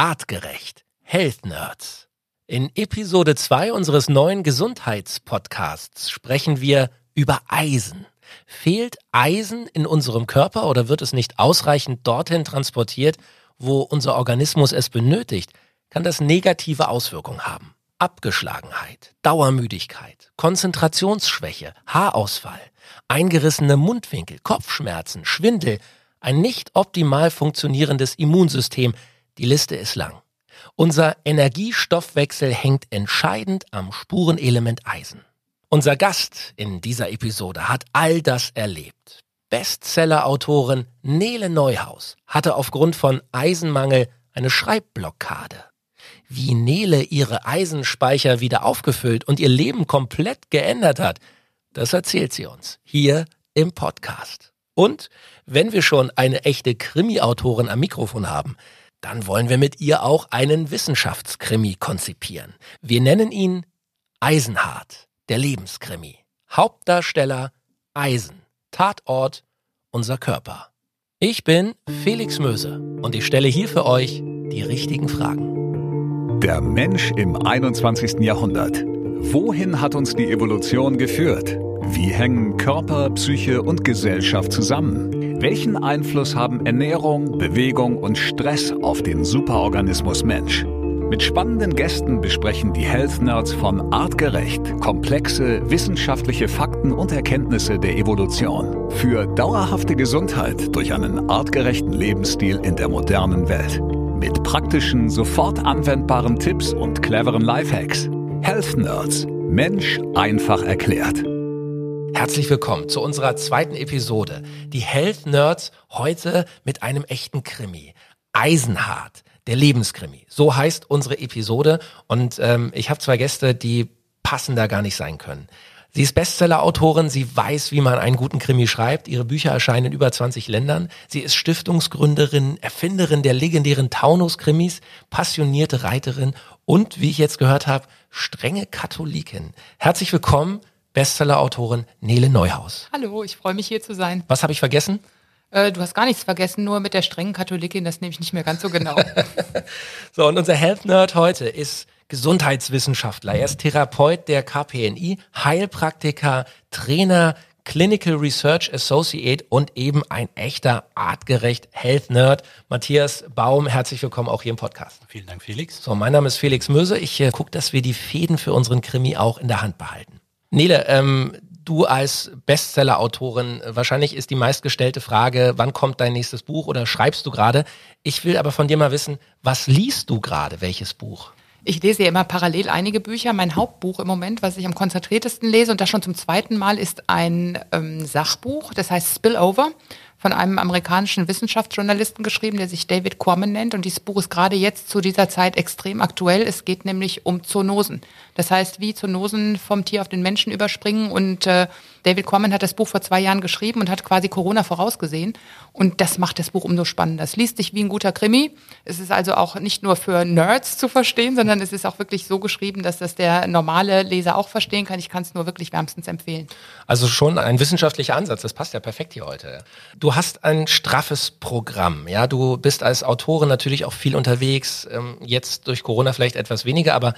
Artgerecht. Health Nerds. In Episode 2 unseres neuen Gesundheitspodcasts sprechen wir über Eisen. Fehlt Eisen in unserem Körper oder wird es nicht ausreichend dorthin transportiert, wo unser Organismus es benötigt, kann das negative Auswirkungen haben. Abgeschlagenheit, Dauermüdigkeit, Konzentrationsschwäche, Haarausfall, eingerissene Mundwinkel, Kopfschmerzen, Schwindel, ein nicht optimal funktionierendes Immunsystem, die Liste ist lang. Unser Energiestoffwechsel hängt entscheidend am Spurenelement Eisen. Unser Gast in dieser Episode hat all das erlebt. Bestseller-Autorin Nele Neuhaus hatte aufgrund von Eisenmangel eine Schreibblockade. Wie Nele ihre Eisenspeicher wieder aufgefüllt und ihr Leben komplett geändert hat, das erzählt sie uns hier im Podcast. Und wenn wir schon eine echte Krimi-Autorin am Mikrofon haben, dann wollen wir mit ihr auch einen Wissenschaftskrimi konzipieren. Wir nennen ihn Eisenhart, der Lebenskrimi. Hauptdarsteller Eisen, Tatort unser Körper. Ich bin Felix Möse und ich stelle hier für euch die richtigen Fragen. Der Mensch im 21. Jahrhundert. Wohin hat uns die Evolution geführt? Wie hängen Körper, Psyche und Gesellschaft zusammen? Welchen Einfluss haben Ernährung, Bewegung und Stress auf den Superorganismus Mensch? Mit spannenden Gästen besprechen die Health Nerds von Artgerecht komplexe wissenschaftliche Fakten und Erkenntnisse der Evolution für dauerhafte Gesundheit durch einen artgerechten Lebensstil in der modernen Welt. Mit praktischen, sofort anwendbaren Tipps und cleveren Lifehacks. Health Nerds. Mensch einfach erklärt. Herzlich willkommen zu unserer zweiten Episode. Die Health Nerds heute mit einem echten Krimi. Eisenhart, der Lebenskrimi. So heißt unsere Episode. Und ähm, ich habe zwei Gäste, die passender gar nicht sein können. Sie ist Bestseller-Autorin, sie weiß, wie man einen guten Krimi schreibt. Ihre Bücher erscheinen in über 20 Ländern. Sie ist Stiftungsgründerin, Erfinderin der legendären Taunus-Krimis, passionierte Reiterin und, wie ich jetzt gehört habe, strenge Katholikin. Herzlich willkommen, Bestseller-Autorin Nele Neuhaus. Hallo, ich freue mich hier zu sein. Was habe ich vergessen? Äh, du hast gar nichts vergessen, nur mit der strengen Katholikin, das nehme ich nicht mehr ganz so genau. so, und unser Health Nerd heute ist Gesundheitswissenschaftler. Er ist Therapeut der KPNI, Heilpraktiker, Trainer, Clinical Research Associate und eben ein echter artgerecht Health Nerd. Matthias Baum, herzlich willkommen auch hier im Podcast. Vielen Dank, Felix. So, mein Name ist Felix Möse. Ich äh, gucke, dass wir die Fäden für unseren Krimi auch in der Hand behalten. Nele, ähm, du als Bestseller-Autorin, wahrscheinlich ist die meistgestellte Frage, wann kommt dein nächstes Buch oder schreibst du gerade? Ich will aber von dir mal wissen, was liest du gerade, welches Buch? Ich lese ja immer parallel einige Bücher. Mein Hauptbuch im Moment, was ich am konzentriertesten lese und das schon zum zweiten Mal, ist ein ähm, Sachbuch, das heißt Spillover von einem amerikanischen Wissenschaftsjournalisten geschrieben, der sich David Quammen nennt. Und dieses Buch ist gerade jetzt zu dieser Zeit extrem aktuell. Es geht nämlich um Zoonosen. Das heißt, wie Zoonosen vom Tier auf den Menschen überspringen. Und äh, David Quammen hat das Buch vor zwei Jahren geschrieben und hat quasi Corona vorausgesehen. Und das macht das Buch umso spannender. Es liest sich wie ein guter Krimi. Es ist also auch nicht nur für Nerds zu verstehen, sondern es ist auch wirklich so geschrieben, dass das der normale Leser auch verstehen kann. Ich kann es nur wirklich wärmstens empfehlen. Also schon ein wissenschaftlicher Ansatz. Das passt ja perfekt hier heute. Du du hast ein straffes Programm. Ja, du bist als Autorin natürlich auch viel unterwegs. Ähm, jetzt durch Corona vielleicht etwas weniger, aber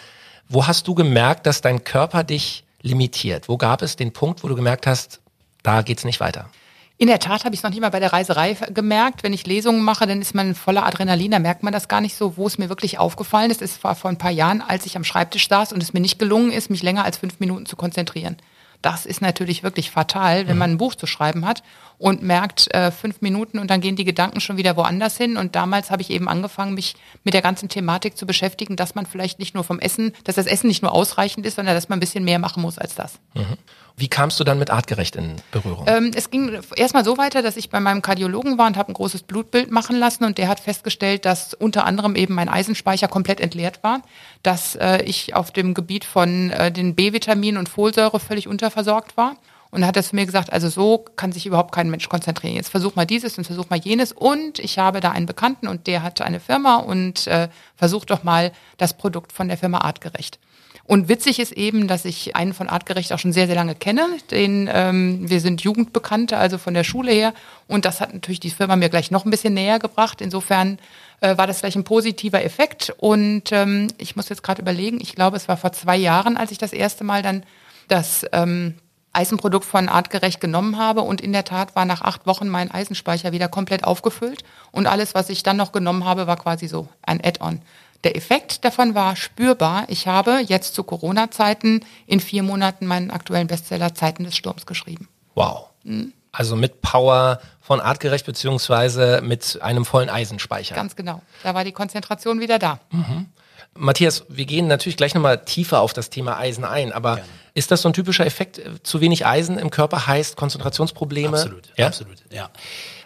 wo hast du gemerkt, dass dein Körper dich limitiert? Wo gab es den Punkt, wo du gemerkt hast, da geht's nicht weiter? In der Tat habe ich es noch nicht mal bei der Reiserei gemerkt. Wenn ich Lesungen mache, dann ist man voller Adrenalin, da merkt man das gar nicht so, wo es mir wirklich aufgefallen ist. Es war vor ein paar Jahren, als ich am Schreibtisch saß und es mir nicht gelungen ist, mich länger als fünf Minuten zu konzentrieren. Das ist natürlich wirklich fatal, wenn mhm. man ein Buch zu schreiben hat und merkt äh, fünf Minuten und dann gehen die Gedanken schon wieder woanders hin. Und damals habe ich eben angefangen, mich mit der ganzen Thematik zu beschäftigen, dass man vielleicht nicht nur vom Essen, dass das Essen nicht nur ausreichend ist, sondern dass man ein bisschen mehr machen muss als das. Mhm. Wie kamst du dann mit artgerecht in Berührung? Ähm, es ging erstmal so weiter, dass ich bei meinem Kardiologen war und habe ein großes Blutbild machen lassen und der hat festgestellt, dass unter anderem eben mein Eisenspeicher komplett entleert war, dass äh, ich auf dem Gebiet von äh, den B-Vitaminen und Folsäure völlig unterversorgt war und hat er zu mir gesagt, also so kann sich überhaupt kein Mensch konzentrieren. Jetzt versuch mal dieses und versuch mal jenes. Und ich habe da einen Bekannten und der hat eine Firma und äh, versuch doch mal das Produkt von der Firma artgerecht. Und witzig ist eben, dass ich einen von Artgerecht auch schon sehr, sehr lange kenne. Den, ähm, wir sind Jugendbekannte, also von der Schule her. Und das hat natürlich die Firma mir gleich noch ein bisschen näher gebracht. Insofern äh, war das gleich ein positiver Effekt. Und ähm, ich muss jetzt gerade überlegen, ich glaube, es war vor zwei Jahren, als ich das erste Mal dann das ähm, Eisenprodukt von Artgerecht genommen habe. Und in der Tat war nach acht Wochen mein Eisenspeicher wieder komplett aufgefüllt. Und alles, was ich dann noch genommen habe, war quasi so ein Add-on. Der Effekt davon war spürbar. Ich habe jetzt zu Corona-Zeiten in vier Monaten meinen aktuellen Bestseller Zeiten des Sturms geschrieben. Wow. Mhm. Also mit Power von artgerecht beziehungsweise mit einem vollen Eisenspeicher. Ganz genau. Da war die Konzentration wieder da. Mhm. Matthias, wir gehen natürlich gleich nochmal tiefer auf das Thema Eisen ein, aber Gerne. ist das so ein typischer Effekt? Zu wenig Eisen im Körper heißt Konzentrationsprobleme? Absolut, ja? absolut, ja.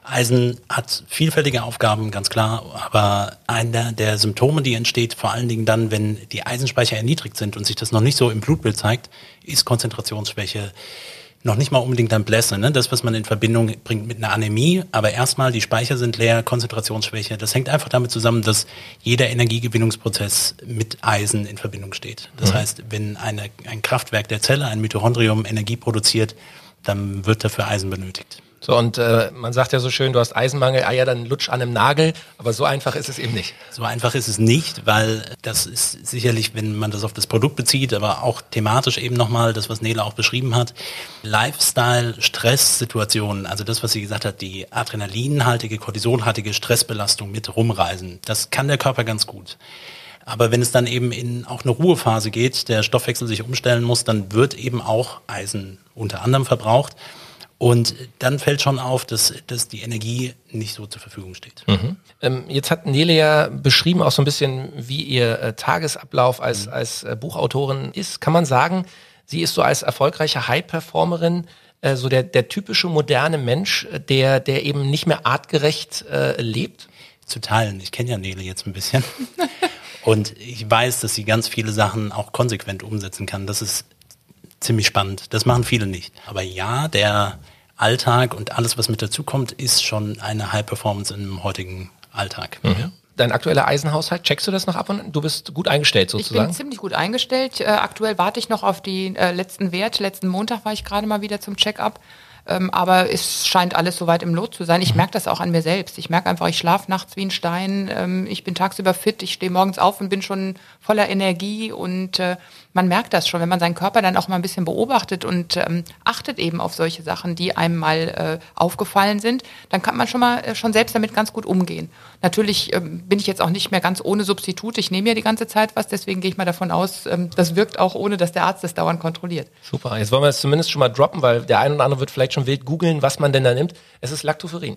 Eisen hat vielfältige Aufgaben, ganz klar, aber einer der Symptome, die entsteht, vor allen Dingen dann, wenn die Eisenspeicher erniedrigt sind und sich das noch nicht so im Blutbild zeigt, ist Konzentrationsschwäche, noch nicht mal unbedingt ein Blässe, ne? das, was man in Verbindung bringt mit einer Anämie, aber erstmal die Speicher sind leer, Konzentrationsschwäche. Das hängt einfach damit zusammen, dass jeder Energiegewinnungsprozess mit Eisen in Verbindung steht. Das mhm. heißt, wenn eine, ein Kraftwerk der Zelle, ein Mitochondrium Energie produziert, dann wird dafür Eisen benötigt. So, und äh, man sagt ja so schön, du hast Eisenmangel, ah ja, dann lutsch an einem Nagel, aber so einfach ist es eben nicht. So einfach ist es nicht, weil das ist sicherlich, wenn man das auf das Produkt bezieht, aber auch thematisch eben nochmal, das, was Nele auch beschrieben hat, Lifestyle, Stresssituationen, also das, was sie gesagt hat, die adrenalinhaltige, cortisolhaltige Stressbelastung mit rumreisen, das kann der Körper ganz gut. Aber wenn es dann eben in auch eine Ruhephase geht, der Stoffwechsel sich umstellen muss, dann wird eben auch Eisen unter anderem verbraucht. Und dann fällt schon auf, dass, dass die Energie nicht so zur Verfügung steht. Mhm. Ähm, jetzt hat Nele ja beschrieben auch so ein bisschen, wie ihr äh, Tagesablauf als, mhm. als äh, Buchautorin ist. Kann man sagen, sie ist so als erfolgreiche High-Performerin äh, so der, der typische moderne Mensch, äh, der, der eben nicht mehr artgerecht äh, lebt? Zu teilen. Ich kenne ja Nele jetzt ein bisschen. Und ich weiß, dass sie ganz viele Sachen auch konsequent umsetzen kann. Das ist ziemlich spannend. Das machen viele nicht. Aber ja, der Alltag und alles, was mit dazukommt, ist schon eine High Performance im heutigen Alltag. Mhm. Dein aktueller Eisenhaushalt, checkst du das noch ab und du bist gut eingestellt sozusagen? Ich bin ziemlich gut eingestellt. Äh, aktuell warte ich noch auf die äh, letzten Werte. Letzten Montag war ich gerade mal wieder zum Check-up. Ähm, aber es scheint alles soweit im Lot zu sein. Ich mhm. merke das auch an mir selbst. Ich merke einfach, ich schlafe nachts wie ein Stein. Ähm, ich bin tagsüber fit. Ich stehe morgens auf und bin schon voller Energie und äh, man merkt das schon, wenn man seinen Körper dann auch mal ein bisschen beobachtet und ähm, achtet eben auf solche Sachen, die einem mal äh, aufgefallen sind, dann kann man schon mal äh, schon selbst damit ganz gut umgehen. Natürlich ähm, bin ich jetzt auch nicht mehr ganz ohne Substitut. Ich nehme ja die ganze Zeit was, deswegen gehe ich mal davon aus, ähm, das wirkt auch ohne, dass der Arzt das dauernd kontrolliert. Super. Jetzt wollen wir es zumindest schon mal droppen, weil der eine oder andere wird vielleicht schon wild googeln, was man denn da nimmt. Es ist Lactoferrin.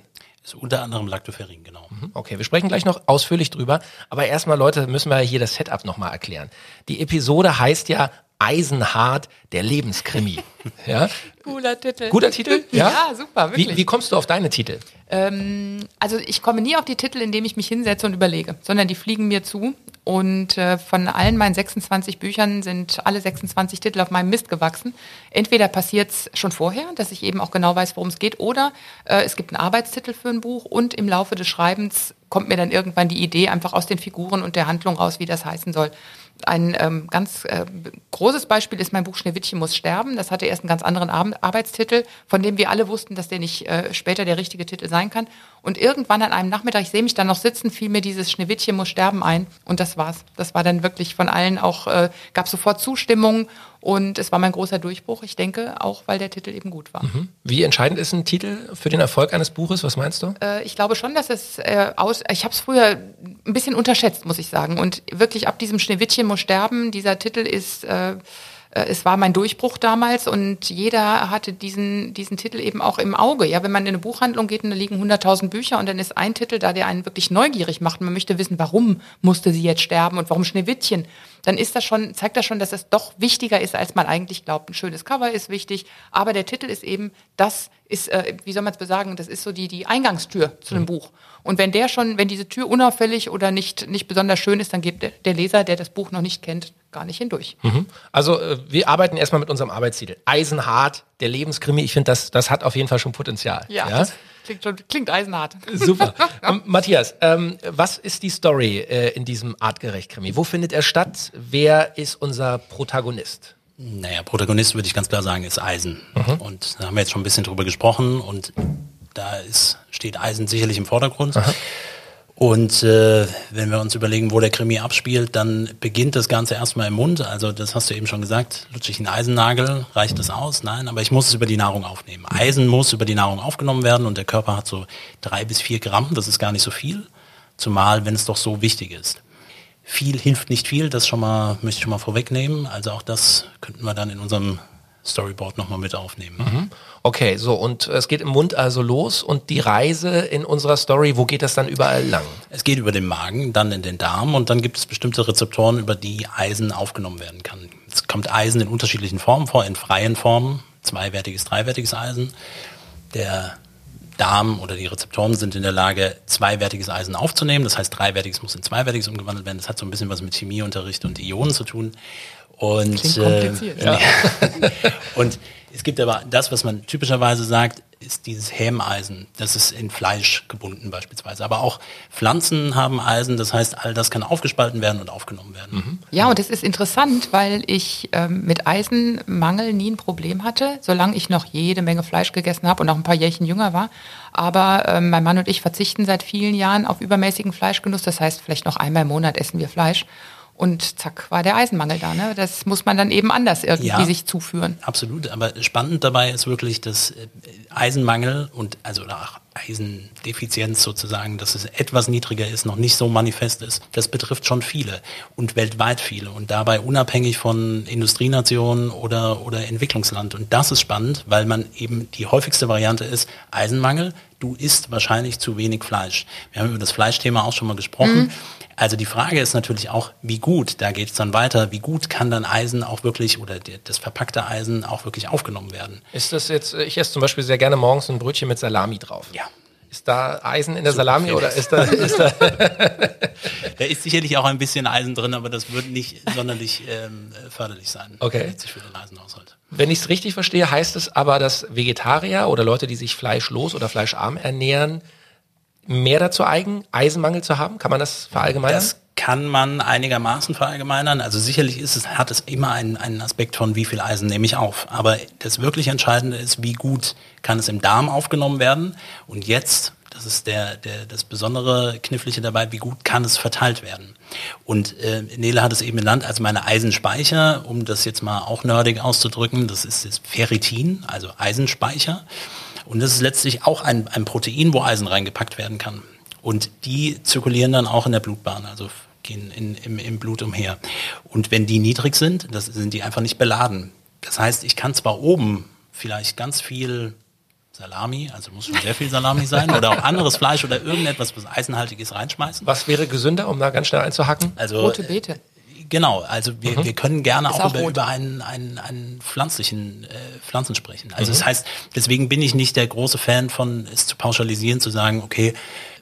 Ist unter anderem Lactoferrin, genau. Mhm. Okay, wir sprechen gleich noch ausführlich drüber. Aber erstmal, Leute, müssen wir hier das Setup nochmal erklären. Die Episode heißt ja Eisenhart, der Lebenskrimi. ja? Cooler Titel. Guter Titel? Ja, ja super, wirklich. Wie, wie, kommst du auf deine Titel? Ähm, also ich komme nie auf die Titel, indem ich mich hinsetze und überlege, sondern die fliegen mir zu. Und äh, von allen meinen 26 Büchern sind alle 26 Titel auf meinem Mist gewachsen. Entweder passiert es schon vorher, dass ich eben auch genau weiß, worum es geht, oder äh, es gibt einen Arbeitstitel für ein Buch und im Laufe des Schreibens kommt mir dann irgendwann die Idee einfach aus den Figuren und der Handlung raus, wie das heißen soll. Ein ähm, ganz äh, großes Beispiel ist mein Buch Schneewittchen muss sterben. Das hatte erst einen ganz anderen Ar Arbeitstitel, von dem wir alle wussten, dass der nicht äh, später der richtige Titel sein kann. Und irgendwann an einem Nachmittag, ich sehe mich dann noch sitzen, fiel mir dieses Schneewittchen muss sterben ein. Und das war's. Das war dann wirklich von allen auch, äh, gab sofort Zustimmung und es war mein großer Durchbruch, ich denke, auch weil der Titel eben gut war. Mhm. Wie entscheidend ist ein Titel für den Erfolg eines Buches? Was meinst du? Äh, ich glaube schon, dass es äh, aus. Ich habe es früher ein bisschen unterschätzt, muss ich sagen. Und wirklich ab diesem Schneewittchen muss sterben. Dieser Titel ist. Äh, äh, es war mein Durchbruch damals und jeder hatte diesen, diesen Titel eben auch im Auge. Ja, wenn man in eine Buchhandlung geht und da liegen 100.000 Bücher und dann ist ein Titel da, der einen wirklich neugierig macht. Man möchte wissen, warum musste sie jetzt sterben und warum Schneewittchen. Dann ist das schon, zeigt das schon, dass es doch wichtiger ist, als man eigentlich glaubt. Ein schönes Cover ist wichtig, aber der Titel ist eben, das ist, äh, wie soll man es besagen, das ist so die, die Eingangstür zu einem mhm. Buch. Und wenn der schon, wenn diese Tür unauffällig oder nicht, nicht besonders schön ist, dann geht der Leser, der das Buch noch nicht kennt, gar nicht hindurch. Mhm. Also äh, wir arbeiten erstmal mit unserem Arbeitstitel. Eisenhart, der Lebenskrimi. Ich finde, das, das hat auf jeden Fall schon Potenzial. Ja, ja? Das Klingt, schon, klingt eisenhart. Super. Matthias, ähm, was ist die Story äh, in diesem Artgerecht-Krimi? Wo findet er statt? Wer ist unser Protagonist? Naja, Protagonist würde ich ganz klar sagen, ist Eisen. Und da haben wir jetzt schon ein bisschen drüber gesprochen und da ist, steht Eisen sicherlich im Vordergrund. Und äh, wenn wir uns überlegen, wo der Krimi abspielt, dann beginnt das Ganze erstmal im Mund. Also das hast du eben schon gesagt, lutsche ich einen Eisennagel, reicht das aus? Nein, aber ich muss es über die Nahrung aufnehmen. Eisen muss über die Nahrung aufgenommen werden und der Körper hat so drei bis vier Gramm, das ist gar nicht so viel, zumal wenn es doch so wichtig ist. Viel hilft nicht viel, das schon mal, möchte ich schon mal vorwegnehmen. Also auch das könnten wir dann in unserem Storyboard nochmal mit aufnehmen. Okay, so und es geht im Mund also los und die Reise in unserer Story, wo geht das dann überall lang? Es geht über den Magen, dann in den Darm und dann gibt es bestimmte Rezeptoren, über die Eisen aufgenommen werden kann. Es kommt Eisen in unterschiedlichen Formen vor, in freien Formen, zweiwertiges, dreiwertiges Eisen. Der Darm oder die Rezeptoren sind in der Lage, zweiwertiges Eisen aufzunehmen. Das heißt, dreiwertiges muss in zweiwertiges umgewandelt werden. Das hat so ein bisschen was mit Chemieunterricht und Ionen zu tun. Und. Äh, und es gibt aber das, was man typischerweise sagt, ist dieses Hämeisen. Das ist in Fleisch gebunden beispielsweise. Aber auch Pflanzen haben Eisen. Das heißt, all das kann aufgespalten werden und aufgenommen werden. Ja, und es ist interessant, weil ich ähm, mit Eisenmangel nie ein Problem hatte, solange ich noch jede Menge Fleisch gegessen habe und auch ein paar Jährchen jünger war. Aber ähm, mein Mann und ich verzichten seit vielen Jahren auf übermäßigen Fleischgenuss. Das heißt, vielleicht noch einmal im Monat essen wir Fleisch. Und zack, war der Eisenmangel da. Ne? Das muss man dann eben anders irgendwie Ja. sich zuführen. Absolut, aber spannend dabei ist wirklich, dass äh, Eisenmangel und also auch Eisendefizienz sozusagen, dass es etwas niedriger ist, noch nicht so manifest ist. Das betrifft schon viele und weltweit viele und dabei unabhängig von Industrienationen oder, oder Entwicklungsland. Und das ist spannend, weil man eben die häufigste Variante ist Eisenmangel. Du isst wahrscheinlich zu wenig Fleisch. Wir haben über das Fleischthema auch schon mal gesprochen. Also die Frage ist natürlich auch, wie gut, da geht es dann weiter, wie gut kann dann Eisen auch wirklich oder der, das verpackte Eisen auch wirklich aufgenommen werden? Ist das jetzt, ich esse zum Beispiel sehr gerne morgens ein Brötchen mit Salami drauf. Ja. Ist da Eisen in der Super, Salami oder ist da, ist da Da ist sicherlich auch ein bisschen Eisen drin, aber das wird nicht sonderlich ähm, förderlich sein. Okay. Für den Eisenhaushalt. Wenn ich es richtig verstehe, heißt es aber, dass Vegetarier oder Leute, die sich fleischlos oder fleischarm ernähren, mehr dazu eigen, Eisenmangel zu haben? Kann man das verallgemeinern? Das kann man einigermaßen verallgemeinern. Also sicherlich ist es, hat es immer einen, einen Aspekt von, wie viel Eisen nehme ich auf. Aber das wirklich Entscheidende ist, wie gut kann es im Darm aufgenommen werden. Und jetzt, das ist der, der, das besondere Knifflige dabei, wie gut kann es verteilt werden. Und äh, Nele hat es eben genannt als meine Eisenspeicher, um das jetzt mal auch nerdig auszudrücken. Das ist das Ferritin, also Eisenspeicher. Und das ist letztlich auch ein, ein Protein, wo Eisen reingepackt werden kann. Und die zirkulieren dann auch in der Blutbahn, also gehen in, im, im Blut umher. Und wenn die niedrig sind, das sind die einfach nicht beladen. Das heißt, ich kann zwar oben vielleicht ganz viel Salami, also muss schon sehr viel Salami sein, oder auch anderes Fleisch oder irgendetwas, was eisenhaltiges reinschmeißen. Was wäre gesünder, um da ganz schnell einzuhacken? Also Rote Beete. Genau, also wir, wir können gerne auch, auch über, über einen, einen, einen pflanzlichen äh, Pflanzen sprechen. Also das heißt, deswegen bin ich nicht der große Fan von es zu pauschalisieren, zu sagen, okay,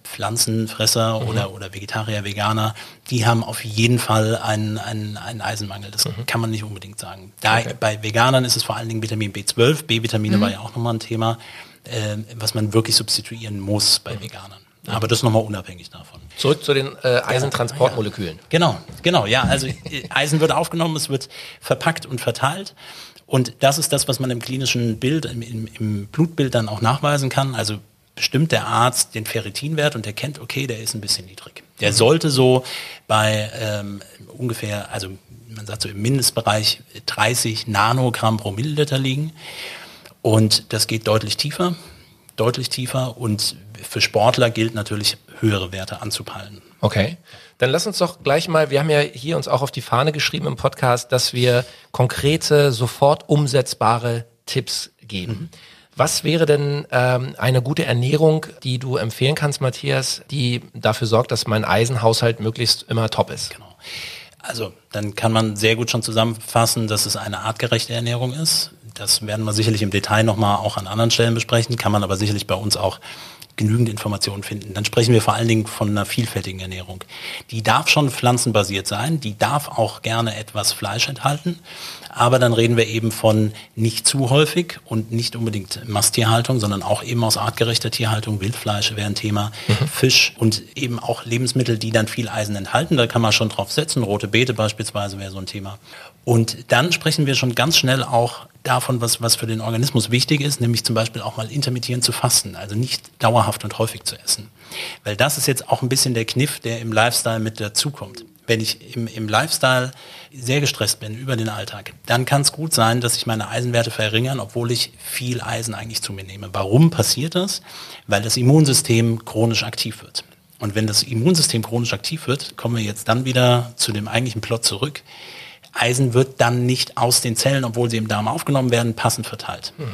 Pflanzenfresser oder, oder Vegetarier, Veganer, die haben auf jeden Fall einen, einen, einen Eisenmangel. Das kann man nicht unbedingt sagen. Da, Bei Veganern ist es vor allen Dingen Vitamin B12, B-Vitamine war ja auch nochmal ein Thema, äh, was man wirklich substituieren muss bei Veganern. Aber das nochmal unabhängig davon. Zurück zu den äh, Eisentransportmolekülen. Genau, genau, ja. Also äh, Eisen wird aufgenommen, es wird verpackt und verteilt. Und das ist das, was man im klinischen Bild, im, im, im Blutbild dann auch nachweisen kann. Also bestimmt der Arzt den Ferritinwert und der kennt, okay, der ist ein bisschen niedrig. Der sollte so bei ähm, ungefähr, also man sagt so im Mindestbereich 30 Nanogramm pro Milliliter liegen. Und das geht deutlich tiefer, deutlich tiefer. Und für Sportler gilt natürlich, höhere Werte anzupeilen. Okay. Dann lass uns doch gleich mal, wir haben ja hier uns auch auf die Fahne geschrieben im Podcast, dass wir konkrete, sofort umsetzbare Tipps geben. Was wäre denn ähm, eine gute Ernährung, die du empfehlen kannst, Matthias, die dafür sorgt, dass mein Eisenhaushalt möglichst immer top ist? Genau. Also, dann kann man sehr gut schon zusammenfassen, dass es eine artgerechte Ernährung ist. Das werden wir sicherlich im Detail nochmal auch an anderen Stellen besprechen, kann man aber sicherlich bei uns auch genügend Informationen finden. Dann sprechen wir vor allen Dingen von einer vielfältigen Ernährung. Die darf schon pflanzenbasiert sein, die darf auch gerne etwas Fleisch enthalten, aber dann reden wir eben von nicht zu häufig und nicht unbedingt Masttierhaltung, sondern auch eben aus artgerechter Tierhaltung. Wildfleisch wäre ein Thema, mhm. Fisch und eben auch Lebensmittel, die dann viel Eisen enthalten. Da kann man schon drauf setzen. Rote Beete beispielsweise wäre so ein Thema. Und dann sprechen wir schon ganz schnell auch davon, was, was für den Organismus wichtig ist, nämlich zum Beispiel auch mal intermittierend zu fasten, also nicht dauerhaft und häufig zu essen. Weil das ist jetzt auch ein bisschen der Kniff, der im Lifestyle mit dazukommt wenn ich im, im Lifestyle sehr gestresst bin über den Alltag, dann kann es gut sein, dass sich meine Eisenwerte verringern, obwohl ich viel Eisen eigentlich zu mir nehme. Warum passiert das? Weil das Immunsystem chronisch aktiv wird. Und wenn das Immunsystem chronisch aktiv wird, kommen wir jetzt dann wieder zu dem eigentlichen Plot zurück. Eisen wird dann nicht aus den Zellen, obwohl sie im Darm aufgenommen werden, passend verteilt. Mhm.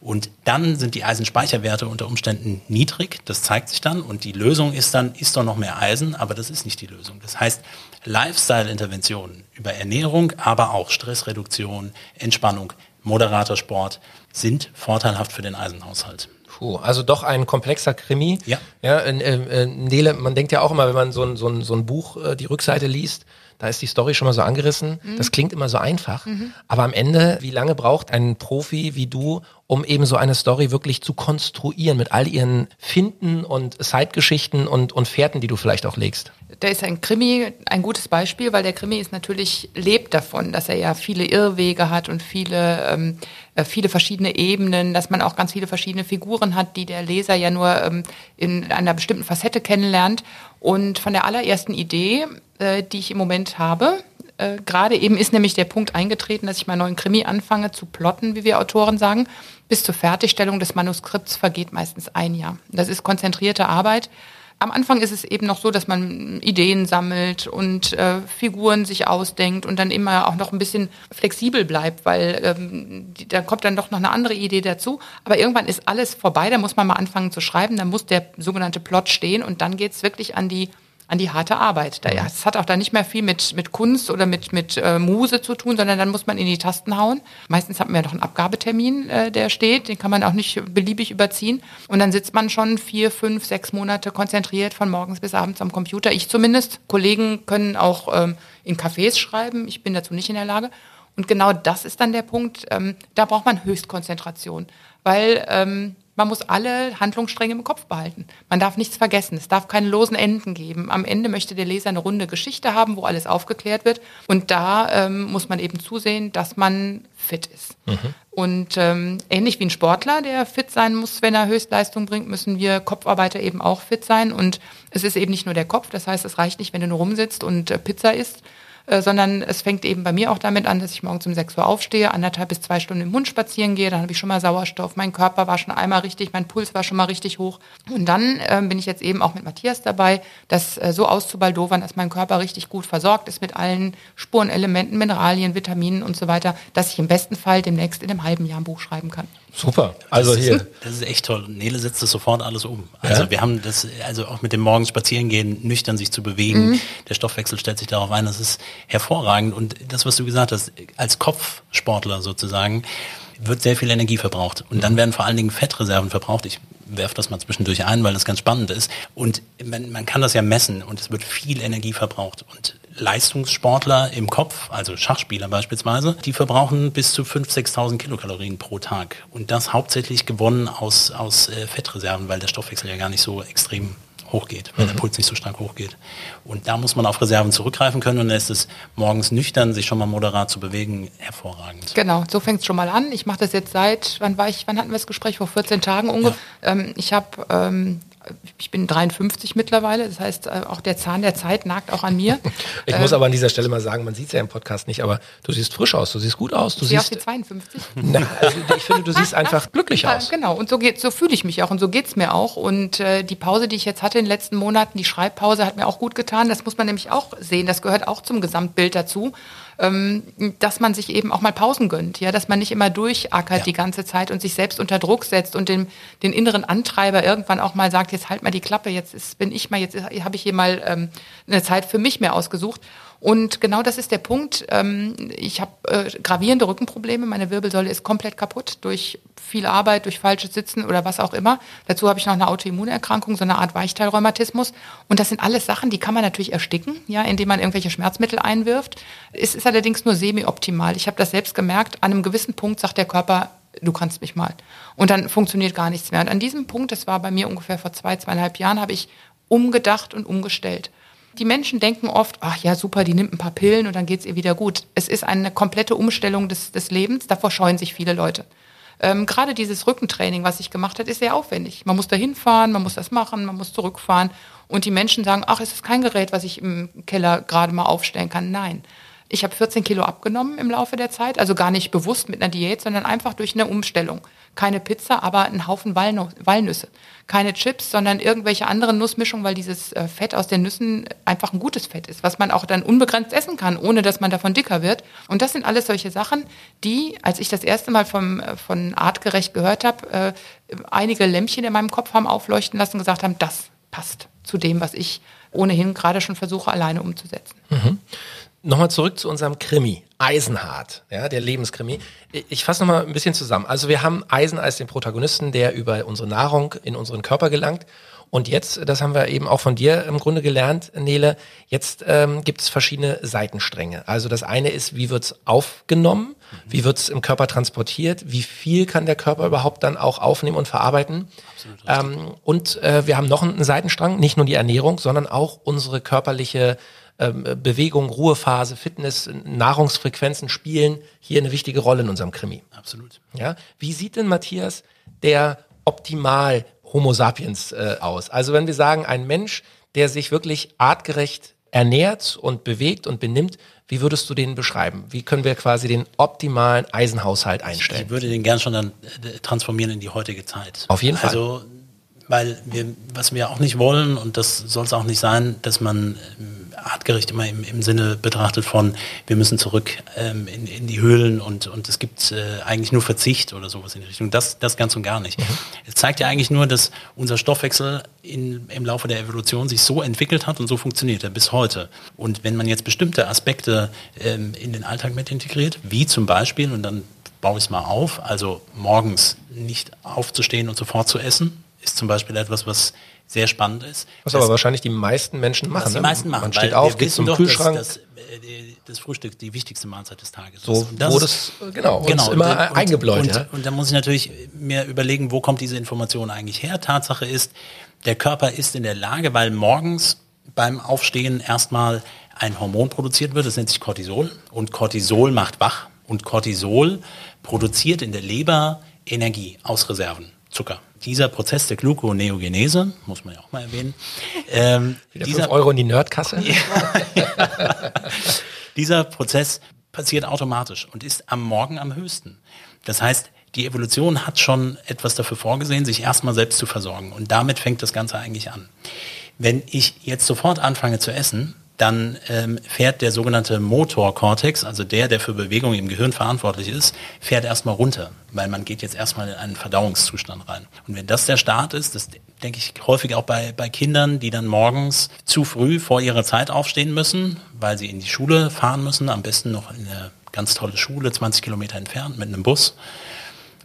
Und dann sind die Eisenspeicherwerte unter Umständen niedrig. Das zeigt sich dann. Und die Lösung ist dann, ist doch noch mehr Eisen, aber das ist nicht die Lösung. Das heißt, Lifestyle-Interventionen über Ernährung, aber auch Stressreduktion, Entspannung, moderater Sport sind vorteilhaft für den Eisenhaushalt. Puh, also doch ein komplexer Krimi. Ja. ja äh, äh, Nele, man denkt ja auch immer, wenn man so ein, so ein, so ein Buch, äh, die Rückseite liest, da ist die Story schon mal so angerissen. Mhm. Das klingt immer so einfach. Mhm. Aber am Ende, wie lange braucht ein Profi wie du, um eben so eine Story wirklich zu konstruieren mit all ihren Finden und Zeitgeschichten und, und Fährten, die du vielleicht auch legst? Da ist ein Krimi ein gutes Beispiel, weil der Krimi ist natürlich, lebt davon, dass er ja viele Irrwege hat und viele, ähm, äh, viele verschiedene Ebenen, dass man auch ganz viele verschiedene Figuren hat, die der Leser ja nur ähm, in einer bestimmten Facette kennenlernt. Und von der allerersten Idee äh, die ich im Moment habe. Äh, Gerade eben ist nämlich der Punkt eingetreten, dass ich meinen neuen Krimi anfange zu plotten, wie wir Autoren sagen. Bis zur Fertigstellung des Manuskripts vergeht meistens ein Jahr. Das ist konzentrierte Arbeit. Am Anfang ist es eben noch so, dass man Ideen sammelt und äh, Figuren sich ausdenkt und dann immer auch noch ein bisschen flexibel bleibt, weil ähm, die, da kommt dann doch noch eine andere Idee dazu. Aber irgendwann ist alles vorbei, da muss man mal anfangen zu schreiben, dann muss der sogenannte Plot stehen und dann geht's wirklich an die an die harte Arbeit. Da, ja, es hat auch da nicht mehr viel mit, mit Kunst oder mit, mit äh, Muse zu tun, sondern dann muss man in die Tasten hauen. Meistens hat man ja noch einen Abgabetermin, äh, der steht, den kann man auch nicht beliebig überziehen. Und dann sitzt man schon vier, fünf, sechs Monate konzentriert von morgens bis abends am Computer. Ich zumindest. Kollegen können auch ähm, in Cafés schreiben. Ich bin dazu nicht in der Lage. Und genau das ist dann der Punkt, ähm, da braucht man Höchstkonzentration. Weil ähm, man muss alle Handlungsstränge im Kopf behalten. Man darf nichts vergessen. Es darf keine losen Enden geben. Am Ende möchte der Leser eine runde Geschichte haben, wo alles aufgeklärt wird. Und da ähm, muss man eben zusehen, dass man fit ist. Mhm. Und ähm, ähnlich wie ein Sportler, der fit sein muss, wenn er Höchstleistung bringt, müssen wir Kopfarbeiter eben auch fit sein. Und es ist eben nicht nur der Kopf. Das heißt, es reicht nicht, wenn du nur rumsitzt und äh, Pizza isst, äh, sondern es fängt eben bei mir auch damit an, dass ich morgens um 6 Uhr aufstehe, anderthalb bis zwei Stunden im Hund spazieren gehe, dann habe ich schon mal Sauerstoff, mein Körper war schon einmal richtig, mein Puls war schon mal richtig hoch. Und dann äh, bin ich jetzt eben auch mit Matthias dabei, das äh, so auszubaldowern, dass mein Körper richtig gut versorgt ist mit allen Spurenelementen, Mineralien, Vitaminen und so weiter, dass ich im besten Fall demnächst in einem halben Jahr ein Buch schreiben kann. Super. Also das hier. Ist, das ist echt toll. Nele setzt das sofort alles um. Also ja? wir haben das, also auch mit dem morgens spazieren gehen, nüchtern sich zu bewegen. Mhm. Der Stoffwechsel stellt sich darauf ein. Das ist hervorragend. Und das, was du gesagt hast, als Kopfsportler sozusagen, wird sehr viel Energie verbraucht. Und dann werden vor allen Dingen Fettreserven verbraucht. Ich werfe das mal zwischendurch ein, weil das ganz spannend ist. Und man, man kann das ja messen und es wird viel Energie verbraucht. Und Leistungssportler im Kopf, also Schachspieler beispielsweise, die verbrauchen bis zu 5.000, 6.000 Kilokalorien pro Tag. Und das hauptsächlich gewonnen aus, aus äh, Fettreserven, weil der Stoffwechsel ja gar nicht so extrem hochgeht, mhm. der Puls nicht so stark hochgeht. Und da muss man auf Reserven zurückgreifen können und da ist es morgens nüchtern, sich schon mal moderat zu bewegen, hervorragend. Genau, so fängt es schon mal an. Ich mache das jetzt seit, wann war ich, wann hatten wir das Gespräch? Vor 14 Tagen ungefähr. Ja. Ähm, ich habe ähm, ich bin 53 mittlerweile, das heißt, äh, auch der Zahn der Zeit nagt auch an mir. Ich muss ähm, aber an dieser Stelle mal sagen, man sieht es ja im Podcast nicht, aber du siehst frisch aus, du siehst gut aus. Du siehst aus wie 52. Na, also ich finde, du siehst einfach glücklich aus. Genau, und so geht, so fühle ich mich auch und so geht es mir auch. Und äh, die Pause, die ich jetzt hatte in den letzten Monaten, die Schreibpause, hat mir auch gut getan. Das muss man nämlich auch sehen. Das gehört auch zum Gesamtbild dazu dass man sich eben auch mal Pausen gönnt, ja, dass man nicht immer durchackert ja. die ganze Zeit und sich selbst unter Druck setzt und den, den inneren Antreiber irgendwann auch mal sagt, jetzt halt mal die Klappe, jetzt ist, bin ich mal, jetzt habe ich hier mal ähm, eine Zeit für mich mehr ausgesucht. Und genau das ist der Punkt. Ähm, ich habe äh, gravierende Rückenprobleme. Meine Wirbelsäule ist komplett kaputt durch viel Arbeit, durch falsches Sitzen oder was auch immer. Dazu habe ich noch eine Autoimmunerkrankung, so eine Art Weichteilrheumatismus. Und das sind alles Sachen, die kann man natürlich ersticken, ja, indem man irgendwelche Schmerzmittel einwirft. Es ist allerdings nur semi-optimal. Ich habe das selbst gemerkt. An einem gewissen Punkt sagt der Körper, du kannst mich mal. Und dann funktioniert gar nichts mehr. Und an diesem Punkt, das war bei mir ungefähr vor zwei, zweieinhalb Jahren, habe ich umgedacht und umgestellt. Die Menschen denken oft, ach ja, super, die nimmt ein paar Pillen und dann geht's ihr wieder gut. Es ist eine komplette Umstellung des, des Lebens, davor scheuen sich viele Leute. Ähm, Gerade dieses Rückentraining, was ich gemacht habe, ist sehr aufwendig. Man muss da hinfahren, man muss das machen, man muss zurückfahren. Und die Menschen sagen, ach, es ist kein Gerät, was ich im Keller gerade mal aufstellen kann. Nein. Ich habe 14 Kilo abgenommen im Laufe der Zeit, also gar nicht bewusst mit einer Diät, sondern einfach durch eine Umstellung. Keine Pizza, aber ein Haufen Walnüsse. Keine Chips, sondern irgendwelche anderen Nussmischungen, weil dieses äh, Fett aus den Nüssen einfach ein gutes Fett ist, was man auch dann unbegrenzt essen kann, ohne dass man davon dicker wird. Und das sind alles solche Sachen, die, als ich das erste Mal vom, äh, von Artgerecht gehört habe, äh, einige Lämpchen in meinem Kopf haben aufleuchten lassen und gesagt haben, das passt zu dem, was ich ohnehin gerade schon versuche, alleine umzusetzen. Mhm. Nochmal zurück zu unserem Krimi. Eisenhart, ja, der Lebenskrimi. Ich fasse nochmal ein bisschen zusammen. Also wir haben Eisen als den Protagonisten, der über unsere Nahrung in unseren Körper gelangt. Und jetzt, das haben wir eben auch von dir im Grunde gelernt, Nele, jetzt ähm, gibt es verschiedene Seitenstränge. Also das eine ist, wie wird's aufgenommen, wie wird's im Körper transportiert, wie viel kann der Körper überhaupt dann auch aufnehmen und verarbeiten. Ähm, und äh, wir haben noch einen Seitenstrang, nicht nur die Ernährung, sondern auch unsere körperliche ähm, Bewegung, Ruhephase, Fitness, Nahrungsfrequenzen spielen hier eine wichtige Rolle in unserem Krimi. Absolut. Ja? Wie sieht denn, Matthias, der optimal Homo sapiens äh, aus? Also wenn wir sagen, ein Mensch, der sich wirklich artgerecht ernährt und bewegt und benimmt, wie würdest du den beschreiben? Wie können wir quasi den optimalen Eisenhaushalt einstellen? Ich würde den gern schon dann äh, transformieren in die heutige Zeit. Auf jeden Fall. Also, weil wir, was wir auch nicht wollen, und das soll es auch nicht sein, dass man ähm, artgerecht immer im, im Sinne betrachtet von, wir müssen zurück ähm, in, in die Höhlen und, und es gibt äh, eigentlich nur Verzicht oder sowas in die Richtung. Das, das ganz und gar nicht. Mhm. Es zeigt ja eigentlich nur, dass unser Stoffwechsel in, im Laufe der Evolution sich so entwickelt hat und so funktioniert er bis heute. Und wenn man jetzt bestimmte Aspekte ähm, in den Alltag mit integriert, wie zum Beispiel, und dann baue ich es mal auf, also morgens nicht aufzustehen und sofort zu essen, ist zum Beispiel etwas, was sehr spannend ist. Was aber wahrscheinlich die meisten Menschen machen. Was die ne? meisten machen. Man steht auf, geht zum doch, Kühlschrank. Dass, dass, äh, das Frühstück die wichtigste Mahlzeit des Tages so ist. So wurde es genau, genau immer und, eingebläut. Und, ja? und da muss ich natürlich mir überlegen, wo kommt diese Information eigentlich her. Tatsache ist, der Körper ist in der Lage, weil morgens beim Aufstehen erstmal ein Hormon produziert wird, das nennt sich Cortisol. Und Cortisol macht wach. Und Cortisol produziert in der Leber Energie aus Reserven, Zucker dieser Prozess der Gluconeogenese, muss man ja auch mal erwähnen. Ähm, Wieder dieser, 5 Euro in die Nerdkasse. Dieser Prozess passiert automatisch und ist am Morgen am höchsten. Das heißt, die Evolution hat schon etwas dafür vorgesehen, sich erstmal selbst zu versorgen. Und damit fängt das Ganze eigentlich an. Wenn ich jetzt sofort anfange zu essen, dann ähm, fährt der sogenannte Motorkortex, also der, der für Bewegung im Gehirn verantwortlich ist, fährt erstmal runter, weil man geht jetzt erstmal in einen Verdauungszustand rein. Und wenn das der Start ist, das denke ich häufig auch bei, bei Kindern, die dann morgens zu früh vor ihrer Zeit aufstehen müssen, weil sie in die Schule fahren müssen, am besten noch in eine ganz tolle Schule, 20 Kilometer entfernt mit einem Bus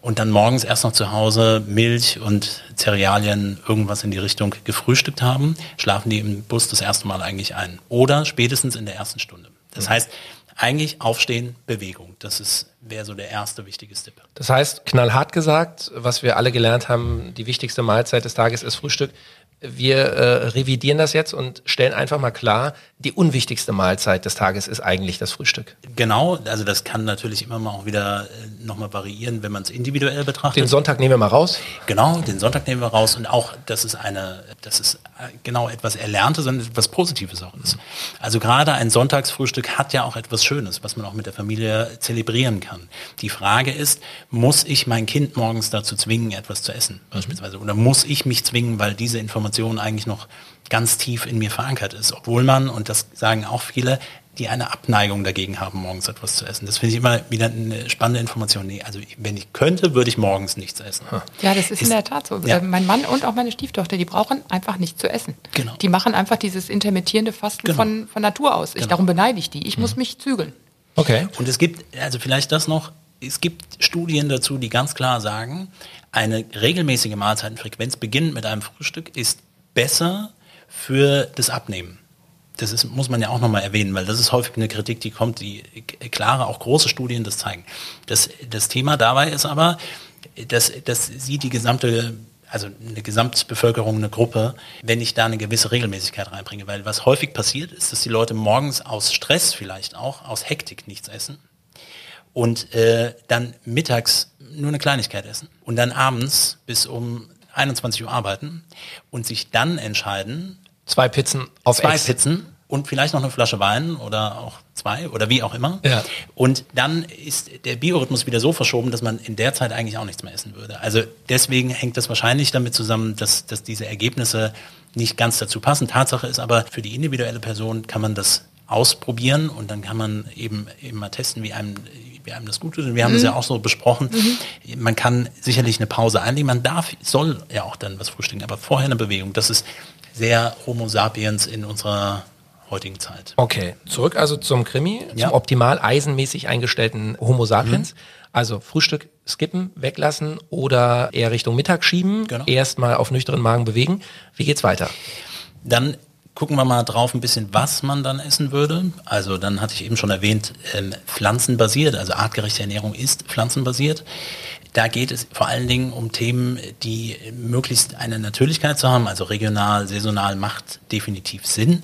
und dann morgens erst noch zu Hause Milch und Cerealien, irgendwas in die Richtung gefrühstückt haben, schlafen die im Bus das erste Mal eigentlich ein. Oder spätestens in der ersten Stunde. Das heißt, eigentlich aufstehen, Bewegung. Das ist wäre so der erste wichtige Tipp. Das heißt, knallhart gesagt, was wir alle gelernt haben, die wichtigste Mahlzeit des Tages ist Frühstück wir äh, revidieren das jetzt und stellen einfach mal klar, die unwichtigste Mahlzeit des Tages ist eigentlich das Frühstück. Genau, also das kann natürlich immer mal auch wieder äh, nochmal variieren, wenn man es individuell betrachtet. Den Sonntag nehmen wir mal raus. Genau, den Sonntag nehmen wir raus und auch, das ist eine, das ist äh, genau etwas Erlerntes und etwas Positives auch ist. Also gerade ein Sonntagsfrühstück hat ja auch etwas Schönes, was man auch mit der Familie zelebrieren kann. Die Frage ist, muss ich mein Kind morgens dazu zwingen, etwas zu essen, beispielsweise? Oder muss ich mich zwingen, weil diese Information Information eigentlich noch ganz tief in mir verankert ist, obwohl man, und das sagen auch viele, die eine Abneigung dagegen haben, morgens etwas zu essen. Das finde ich immer wieder eine spannende Information. Nee, also wenn ich könnte, würde ich morgens nichts essen. Ja, das ist, ist in der Tat so. Ja. Äh, mein Mann und auch meine Stieftochter, die brauchen einfach nichts zu essen. Genau. Die machen einfach dieses intermittierende Fasten genau. von, von Natur aus. Ich, genau. Darum beneide ich die. Ich mhm. muss mich zügeln. Okay. Und es gibt, also vielleicht das noch, es gibt Studien dazu, die ganz klar sagen, eine regelmäßige Mahlzeitenfrequenz beginnend mit einem Frühstück ist besser für das Abnehmen. Das ist, muss man ja auch nochmal erwähnen, weil das ist häufig eine Kritik, die kommt, die klare, auch große Studien das zeigen. Das, das Thema dabei ist aber, dass, dass sie die gesamte, also eine Gesamtbevölkerung, eine Gruppe, wenn ich da eine gewisse Regelmäßigkeit reinbringe. Weil was häufig passiert, ist, dass die Leute morgens aus Stress vielleicht auch, aus Hektik nichts essen und äh, dann mittags nur eine Kleinigkeit essen und dann abends bis um 21 Uhr arbeiten und sich dann entscheiden, Zwei Pizzen auf Zwei Ex. Pizzen und vielleicht noch eine Flasche Wein oder auch zwei oder wie auch immer. Ja. Und dann ist der Biorhythmus wieder so verschoben, dass man in der Zeit eigentlich auch nichts mehr essen würde. Also deswegen hängt das wahrscheinlich damit zusammen, dass, dass diese Ergebnisse nicht ganz dazu passen. Tatsache ist aber, für die individuelle Person kann man das ausprobieren und dann kann man eben, eben mal testen, wie einem, wie einem das gut tut. Und wir haben mhm. das ja auch so besprochen. Mhm. Man kann sicherlich eine Pause einlegen. Man darf, soll ja auch dann was frühstücken, aber vorher eine Bewegung. Das ist sehr Homo sapiens in unserer heutigen Zeit. Okay, zurück also zum Krimi, ja. zum optimal eisenmäßig eingestellten Homo sapiens. Mhm. Also Frühstück skippen, weglassen oder eher Richtung Mittag schieben, genau. erstmal auf nüchternen Magen bewegen. Wie geht's weiter? Dann gucken wir mal drauf ein bisschen, was man dann essen würde. Also dann hatte ich eben schon erwähnt, ähm, pflanzenbasiert, also artgerechte Ernährung ist pflanzenbasiert. Da geht es vor allen Dingen um Themen, die möglichst eine Natürlichkeit zu haben, also regional, saisonal macht definitiv Sinn mhm.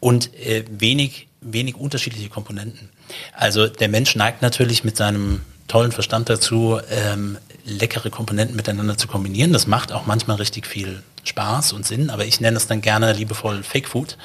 und äh, wenig, wenig unterschiedliche Komponenten. Also der Mensch neigt natürlich mit seinem tollen Verstand dazu, ähm, leckere Komponenten miteinander zu kombinieren. Das macht auch manchmal richtig viel Spaß und Sinn, aber ich nenne es dann gerne liebevoll Fake Food,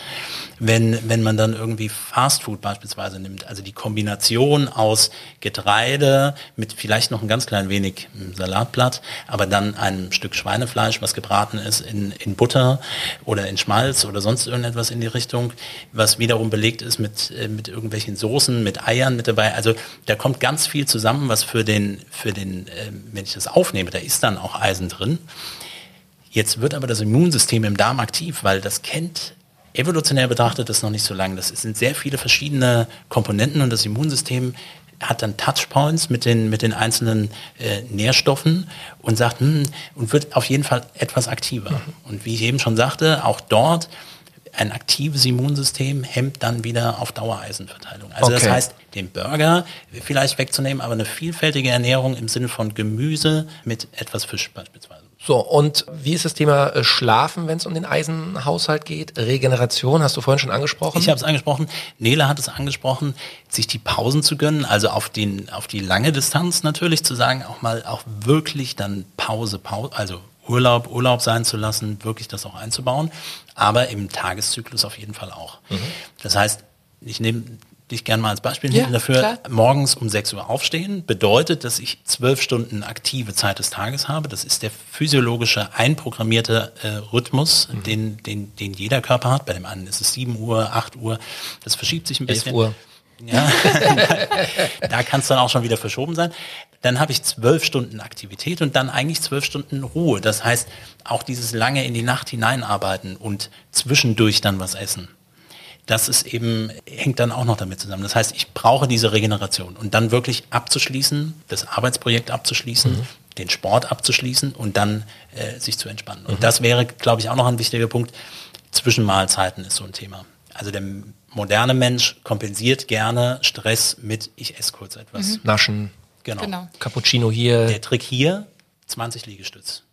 wenn, wenn man dann irgendwie Fast Food beispielsweise nimmt. Also die Kombination aus Getreide mit vielleicht noch ein ganz klein wenig Salatblatt, aber dann einem Stück Schweinefleisch, was gebraten ist in, in Butter oder in Schmalz oder sonst irgendetwas in die Richtung, was wiederum belegt ist mit, äh, mit irgendwelchen Soßen, mit Eiern mit dabei. Also da kommt ganz viel zusammen, was für den, für den, äh, wenn ich das aufnehme, da ist dann auch Eisen drin. Jetzt wird aber das Immunsystem im Darm aktiv, weil das kennt evolutionär betrachtet das noch nicht so lange. Das sind sehr viele verschiedene Komponenten und das Immunsystem hat dann Touchpoints mit den, mit den einzelnen äh, Nährstoffen und sagt, hm, und wird auf jeden Fall etwas aktiver. Mhm. Und wie ich eben schon sagte, auch dort ein aktives Immunsystem hemmt dann wieder auf Dauereisenverteilung. Also okay. das heißt, den Burger vielleicht wegzunehmen, aber eine vielfältige Ernährung im Sinne von Gemüse mit etwas Fisch beispielsweise. So, und wie ist das Thema äh, Schlafen, wenn es um den Eisenhaushalt geht? Regeneration, hast du vorhin schon angesprochen? Ich habe es angesprochen. Nele hat es angesprochen, sich die Pausen zu gönnen, also auf, den, auf die lange Distanz natürlich zu sagen, auch mal auch wirklich dann Pause, Pause, also Urlaub, Urlaub sein zu lassen, wirklich das auch einzubauen, aber im Tageszyklus auf jeden Fall auch. Mhm. Das heißt, ich nehme dich gerne mal als Beispiel ja, dafür. Klar. Morgens um 6 Uhr aufstehen bedeutet, dass ich zwölf Stunden aktive Zeit des Tages habe. Das ist der physiologische, einprogrammierte äh, Rhythmus, mhm. den, den, den jeder Körper hat. Bei dem einen ist es 7 Uhr, 8 Uhr. Das verschiebt sich ein bisschen. 11 Uhr. Ja, da kann es dann auch schon wieder verschoben sein. Dann habe ich zwölf Stunden Aktivität und dann eigentlich zwölf Stunden Ruhe. Das heißt, auch dieses lange in die Nacht hineinarbeiten und zwischendurch dann was essen das ist eben, hängt dann auch noch damit zusammen. Das heißt, ich brauche diese Regeneration und dann wirklich abzuschließen, das Arbeitsprojekt abzuschließen, mhm. den Sport abzuschließen und dann äh, sich zu entspannen. Und mhm. das wäre, glaube ich, auch noch ein wichtiger Punkt. Zwischenmahlzeiten ist so ein Thema. Also der moderne Mensch kompensiert gerne Stress mit, ich esse kurz etwas. Mhm. Naschen. Genau. genau. Cappuccino hier. Der Trick hier, 20 Liegestütz.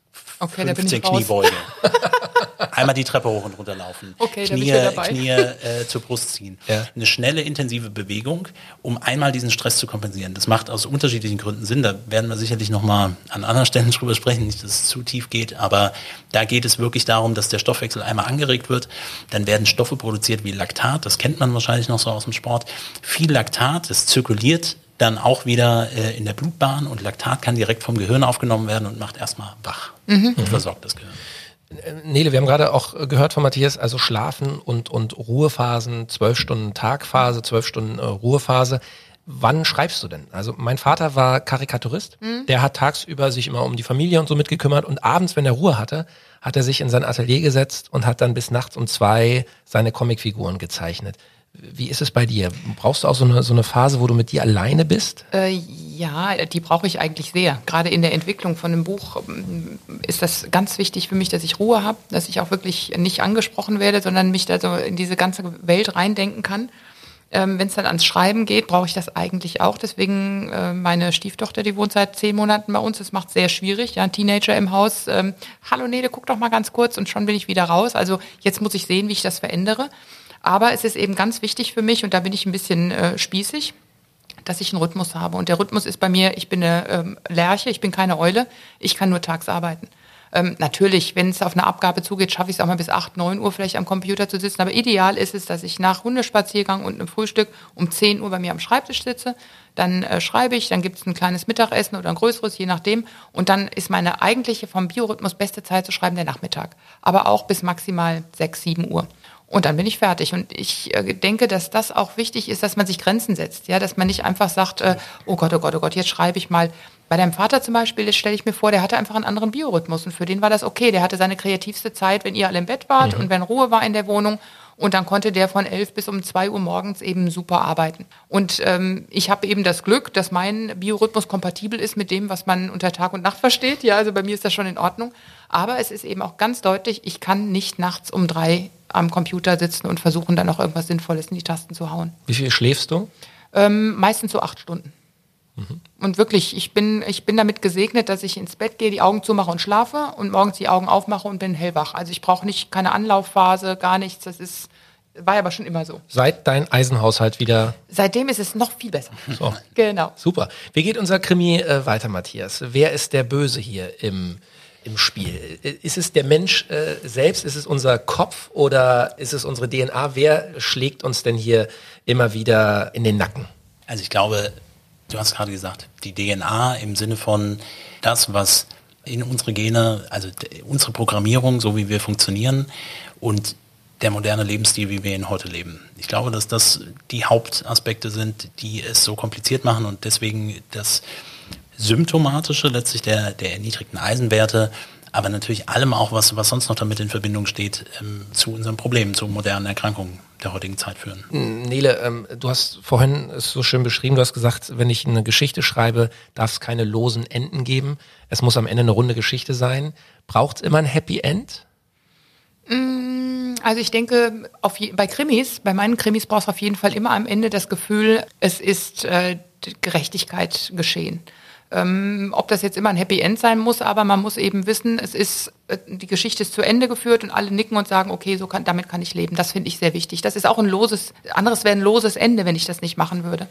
Okay, 15 Kniebeuge. Einmal die Treppe hoch und runter laufen. Okay, Knie, Knie äh, zur Brust ziehen. Ja. Eine schnelle, intensive Bewegung, um einmal diesen Stress zu kompensieren. Das macht aus unterschiedlichen Gründen Sinn. Da werden wir sicherlich nochmal an anderen Stellen drüber sprechen, nicht, dass es zu tief geht. Aber da geht es wirklich darum, dass der Stoffwechsel einmal angeregt wird. Dann werden Stoffe produziert wie Laktat. Das kennt man wahrscheinlich noch so aus dem Sport. Viel Laktat, das zirkuliert dann auch wieder äh, in der Blutbahn und Laktat kann direkt vom Gehirn aufgenommen werden und macht erstmal wach mhm. und versorgt das Gehirn. Nele, wir haben gerade auch gehört von Matthias, also Schlafen und, und Ruhephasen, zwölf Stunden Tagphase, zwölf Stunden äh, Ruhephase. Wann schreibst du denn? Also mein Vater war Karikaturist, mhm. der hat tagsüber sich immer um die Familie und so mitgekümmert und abends, wenn er Ruhe hatte, hat er sich in sein Atelier gesetzt und hat dann bis nachts um zwei seine Comicfiguren gezeichnet. Wie ist es bei dir? Brauchst du auch so eine, so eine Phase, wo du mit dir alleine bist? Äh, ja, die brauche ich eigentlich sehr. Gerade in der Entwicklung von einem Buch ähm, ist das ganz wichtig für mich, dass ich Ruhe habe, dass ich auch wirklich nicht angesprochen werde, sondern mich da so in diese ganze Welt reindenken kann. Ähm, Wenn es dann ans Schreiben geht, brauche ich das eigentlich auch. Deswegen äh, meine Stieftochter, die wohnt seit zehn Monaten bei uns. Das macht sehr schwierig. Ja, ein Teenager im Haus. Ähm, Hallo Nede, guck doch mal ganz kurz und schon bin ich wieder raus. Also jetzt muss ich sehen, wie ich das verändere. Aber es ist eben ganz wichtig für mich und da bin ich ein bisschen äh, spießig, dass ich einen Rhythmus habe. Und der Rhythmus ist bei mir, ich bin eine ähm, Lerche, ich bin keine Eule, ich kann nur tags arbeiten. Ähm, natürlich, wenn es auf eine Abgabe zugeht, schaffe ich es auch mal bis 8, 9 Uhr vielleicht am Computer zu sitzen. Aber ideal ist es, dass ich nach Hundespaziergang und einem Frühstück um 10 Uhr bei mir am Schreibtisch sitze. Dann äh, schreibe ich, dann gibt es ein kleines Mittagessen oder ein größeres, je nachdem. Und dann ist meine eigentliche vom Biorhythmus beste Zeit zu schreiben der Nachmittag. Aber auch bis maximal 6, 7 Uhr. Und dann bin ich fertig. Und ich äh, denke, dass das auch wichtig ist, dass man sich Grenzen setzt. Ja, dass man nicht einfach sagt, äh, oh Gott, oh Gott, oh Gott, jetzt schreibe ich mal. Bei deinem Vater zum Beispiel, das stelle ich mir vor, der hatte einfach einen anderen Biorhythmus. Und für den war das okay. Der hatte seine kreativste Zeit, wenn ihr alle im Bett wart mhm. und wenn Ruhe war in der Wohnung. Und dann konnte der von elf bis um zwei Uhr morgens eben super arbeiten. Und ähm, ich habe eben das Glück, dass mein Biorhythmus kompatibel ist mit dem, was man unter Tag und Nacht versteht. Ja, also bei mir ist das schon in Ordnung. Aber es ist eben auch ganz deutlich, ich kann nicht nachts um drei am Computer sitzen und versuchen dann auch irgendwas Sinnvolles in die Tasten zu hauen. Wie viel schläfst du? Ähm, meistens so acht Stunden. Mhm. Und wirklich, ich bin, ich bin damit gesegnet, dass ich ins Bett gehe, die Augen zumache und schlafe und morgens die Augen aufmache und bin hellwach. Also ich brauche nicht keine Anlaufphase, gar nichts. Das ist war aber schon immer so. Seit dein Eisenhaushalt wieder. Seitdem ist es noch viel besser. So. genau. Super. Wie geht unser Krimi äh, weiter, Matthias? Wer ist der Böse hier im im Spiel? Ist es der Mensch äh, selbst? Ist es unser Kopf oder ist es unsere DNA? Wer schlägt uns denn hier immer wieder in den Nacken? Also ich glaube, du hast gerade gesagt, die DNA im Sinne von das, was in unsere Gene, also unsere Programmierung, so wie wir funktionieren und der moderne Lebensstil, wie wir ihn heute leben. Ich glaube, dass das die Hauptaspekte sind, die es so kompliziert machen und deswegen das symptomatische letztlich der, der erniedrigten Eisenwerte, aber natürlich allem auch, was, was sonst noch damit in Verbindung steht, ähm, zu unseren Problemen, zu modernen Erkrankungen der heutigen Zeit führen. Hm, Nele, ähm, du hast vorhin es so schön beschrieben, du hast gesagt, wenn ich eine Geschichte schreibe, darf es keine losen Enden geben. Es muss am Ende eine runde Geschichte sein. Braucht es immer ein Happy End? Mm, also ich denke, je, bei Krimis, bei meinen Krimis brauchst du auf jeden Fall immer am Ende das Gefühl, es ist äh, Gerechtigkeit geschehen. Ähm, ob das jetzt immer ein Happy End sein muss, aber man muss eben wissen, es ist, äh, die Geschichte ist zu Ende geführt und alle nicken und sagen, okay, so kann, damit kann ich leben. Das finde ich sehr wichtig. Das ist auch ein loses, anderes wäre ein loses Ende, wenn ich das nicht machen würde.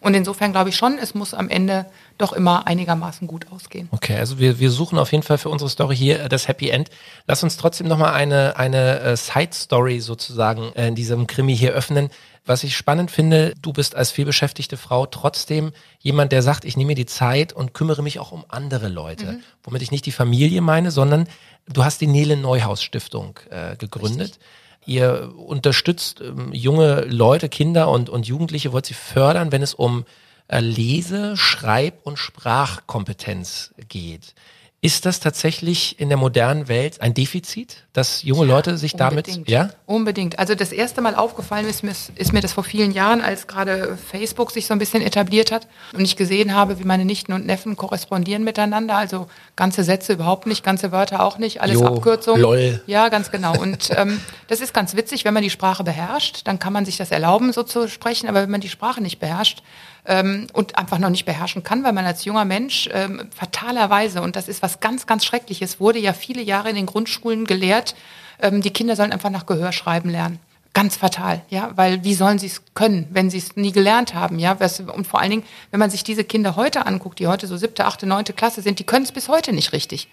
Und insofern glaube ich schon, es muss am Ende doch immer einigermaßen gut ausgehen. Okay, also wir, wir suchen auf jeden Fall für unsere Story hier das Happy End. Lass uns trotzdem nochmal eine, eine äh, Side-Story sozusagen äh, in diesem Krimi hier öffnen. Was ich spannend finde, du bist als vielbeschäftigte Frau trotzdem jemand, der sagt, ich nehme mir die Zeit und kümmere mich auch um andere Leute. Mhm. Womit ich nicht die Familie meine, sondern du hast die Nele Neuhaus Stiftung äh, gegründet. Richtig. Ihr unterstützt ähm, junge Leute, Kinder und, und Jugendliche, wollt sie fördern, wenn es um äh, Lese-, Schreib- und Sprachkompetenz geht. Ist das tatsächlich in der modernen Welt ein Defizit, dass junge ja, Leute sich unbedingt. damit, ja? Unbedingt. Also das erste Mal aufgefallen ist mir, ist mir das vor vielen Jahren, als gerade Facebook sich so ein bisschen etabliert hat und ich gesehen habe, wie meine Nichten und Neffen korrespondieren miteinander. Also ganze Sätze überhaupt nicht, ganze Wörter auch nicht, alles jo, Abkürzungen. Lol. Ja, ganz genau. Und ähm, das ist ganz witzig, wenn man die Sprache beherrscht, dann kann man sich das erlauben, so zu sprechen. Aber wenn man die Sprache nicht beherrscht, ähm, und einfach noch nicht beherrschen kann, weil man als junger Mensch ähm, fatalerweise, und das ist was ganz, ganz Schreckliches, wurde ja viele Jahre in den Grundschulen gelehrt, ähm, die Kinder sollen einfach nach Gehör schreiben lernen. Ganz fatal, ja, weil wie sollen sie es können, wenn sie es nie gelernt haben, ja? Und vor allen Dingen, wenn man sich diese Kinder heute anguckt, die heute so siebte, achte, neunte Klasse sind, die können es bis heute nicht richtig.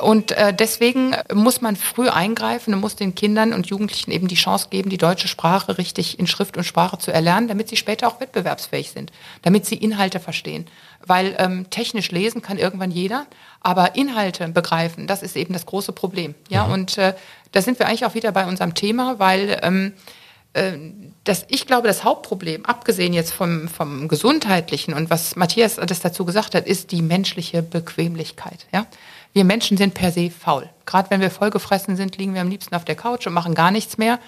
Und äh, deswegen muss man früh eingreifen und muss den Kindern und Jugendlichen eben die Chance geben, die deutsche Sprache richtig in Schrift und Sprache zu erlernen, damit sie später auch wettbewerbsfähig sind, damit sie Inhalte verstehen. Weil ähm, technisch lesen kann irgendwann jeder, aber Inhalte begreifen, das ist eben das große Problem. Ja, mhm. und äh, da sind wir eigentlich auch wieder bei unserem Thema, weil ähm, äh, das, ich glaube, das Hauptproblem, abgesehen jetzt vom, vom Gesundheitlichen und was Matthias das dazu gesagt hat, ist die menschliche Bequemlichkeit. Ja? Wir Menschen sind per se faul. Gerade wenn wir vollgefressen sind, liegen wir am liebsten auf der Couch und machen gar nichts mehr.